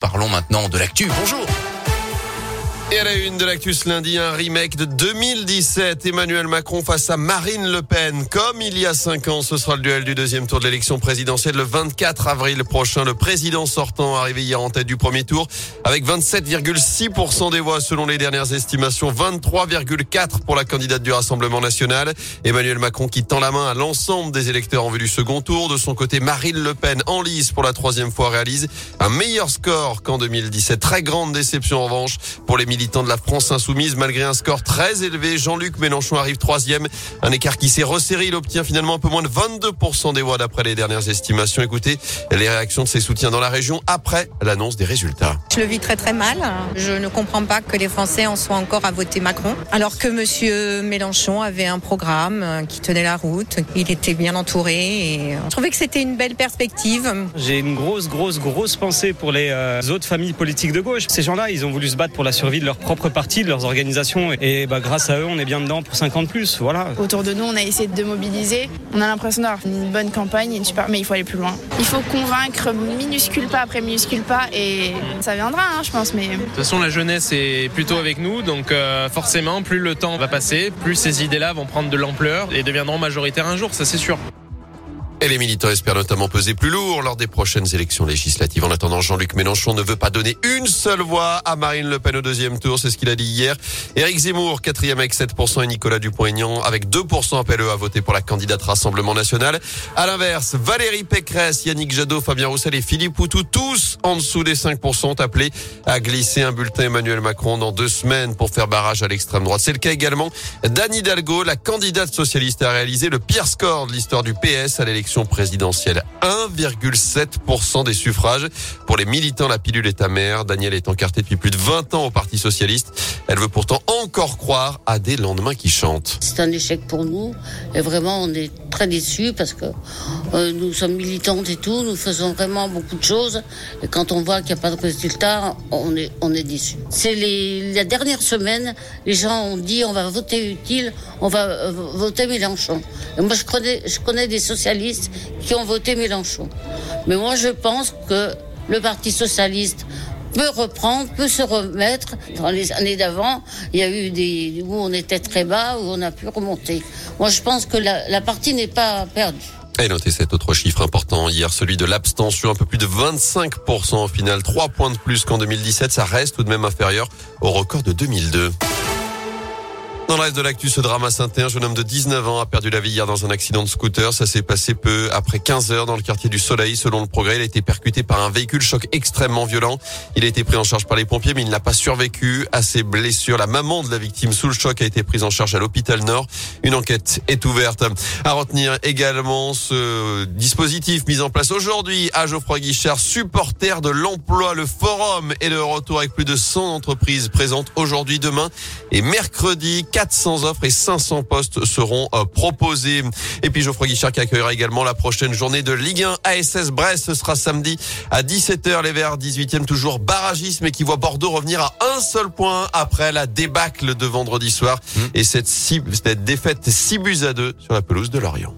Parlons maintenant de l'actu. Bonjour. Et à la une de l'actus lundi, un remake de 2017. Emmanuel Macron face à Marine Le Pen. Comme il y a cinq ans, ce sera le duel du deuxième tour de l'élection présidentielle le 24 avril prochain. Le président sortant arrivé hier en tête du premier tour avec 27,6% des voix selon les dernières estimations, 23,4% pour la candidate du Rassemblement national. Emmanuel Macron qui tend la main à l'ensemble des électeurs en vue du second tour. De son côté, Marine Le Pen en lice pour la troisième fois réalise un meilleur score qu'en 2017. Très grande déception en revanche pour les militant de la France insoumise. Malgré un score très élevé, Jean-Luc Mélenchon arrive troisième. Un écart qui s'est resserré. Il obtient finalement un peu moins de 22% des voix d'après les dernières estimations. Écoutez les réactions de ses soutiens dans la région après l'annonce des résultats. Je le vis très très mal. Je ne comprends pas que les Français en soient encore à voter Macron. Alors que Monsieur Mélenchon avait un programme qui tenait la route. Il était bien entouré et je trouvais que c'était une belle perspective. J'ai une grosse, grosse, grosse pensée pour les euh, autres familles politiques de gauche. Ces gens-là, ils ont voulu se battre pour la survie de leur propre parti, de leurs organisations. Et bah, grâce à eux, on est bien dedans pour 50 plus. Voilà. Autour de nous, on a essayé de mobiliser. On a l'impression d'avoir une bonne campagne, une super... mais il faut aller plus loin. Il faut convaincre minuscule pas après minuscule pas et ça viendra, hein, je pense. Mais... De toute façon, la jeunesse est plutôt avec nous, donc euh, forcément, plus le temps va passer, plus ces idées-là vont prendre de l'ampleur et deviendront majoritaires un jour, ça c'est sûr. Et les militants espèrent notamment peser plus lourd lors des prochaines élections législatives. En attendant, Jean-Luc Mélenchon ne veut pas donner une seule voix à Marine Le Pen au deuxième tour. C'est ce qu'il a dit hier. Éric Zemmour, quatrième avec 7% et Nicolas Dupont-Aignan avec 2% appellent à voter pour la candidate Rassemblement National. À l'inverse, Valérie Pécresse, Yannick Jadot, Fabien Roussel et Philippe Poutou, tous en dessous des 5% ont appelé à glisser un bulletin Emmanuel Macron dans deux semaines pour faire barrage à l'extrême droite. C'est le cas également d'Anne Hidalgo, la candidate socialiste a réalisé le pire score de l'histoire du PS à l'élection présidentielle. 1,7% des suffrages. Pour les militants, la pilule est amère. Daniel est encarté depuis plus de 20 ans au Parti Socialiste. Elle veut pourtant encore croire à des lendemains qui chantent. C'est un échec pour nous. Et vraiment, on est très déçus parce que euh, nous sommes militantes et tout. Nous faisons vraiment beaucoup de choses. Et quand on voit qu'il n'y a pas de résultat, on est, on est déçus. C'est la dernière semaine, les gens ont dit on va voter utile, on va euh, voter Mélenchon. Et moi, je connais, je connais des socialistes qui ont voté Mélenchon. Mais moi, je pense que le Parti socialiste peut reprendre, peut se remettre. Dans les années d'avant, il y a eu des où on était très bas, où on a pu remonter. Moi, je pense que la, la partie n'est pas perdue. Et notez cet autre chiffre important hier, celui de l'abstention, un peu plus de 25% au final, 3 points de plus qu'en 2017, ça reste tout de même inférieur au record de 2002. Dans le reste de l'actu, ce drama saint un jeune homme de 19 ans a perdu la vie hier dans un accident de scooter. Ça s'est passé peu après 15 heures dans le quartier du Soleil. Selon le progrès, il a été percuté par un véhicule choc extrêmement violent. Il a été pris en charge par les pompiers, mais il n'a pas survécu à ses blessures. La maman de la victime sous le choc a été prise en charge à l'hôpital Nord. Une enquête est ouverte. À retenir également ce dispositif mis en place aujourd'hui à Geoffroy Guichard, supporter de l'emploi. Le forum est de retour avec plus de 100 entreprises présentes aujourd'hui, demain et mercredi. 400 offres et 500 postes seront euh, proposés. Et puis Geoffroy Guichard qui accueillera également la prochaine journée de Ligue 1 ASS Brest. Ce sera samedi à 17h. Les Verts 18e toujours barragisme et qui voit Bordeaux revenir à un seul point après la débâcle de vendredi soir. Mmh. Et cette, cette défaite 6 buts à 2 sur la pelouse de Lorient.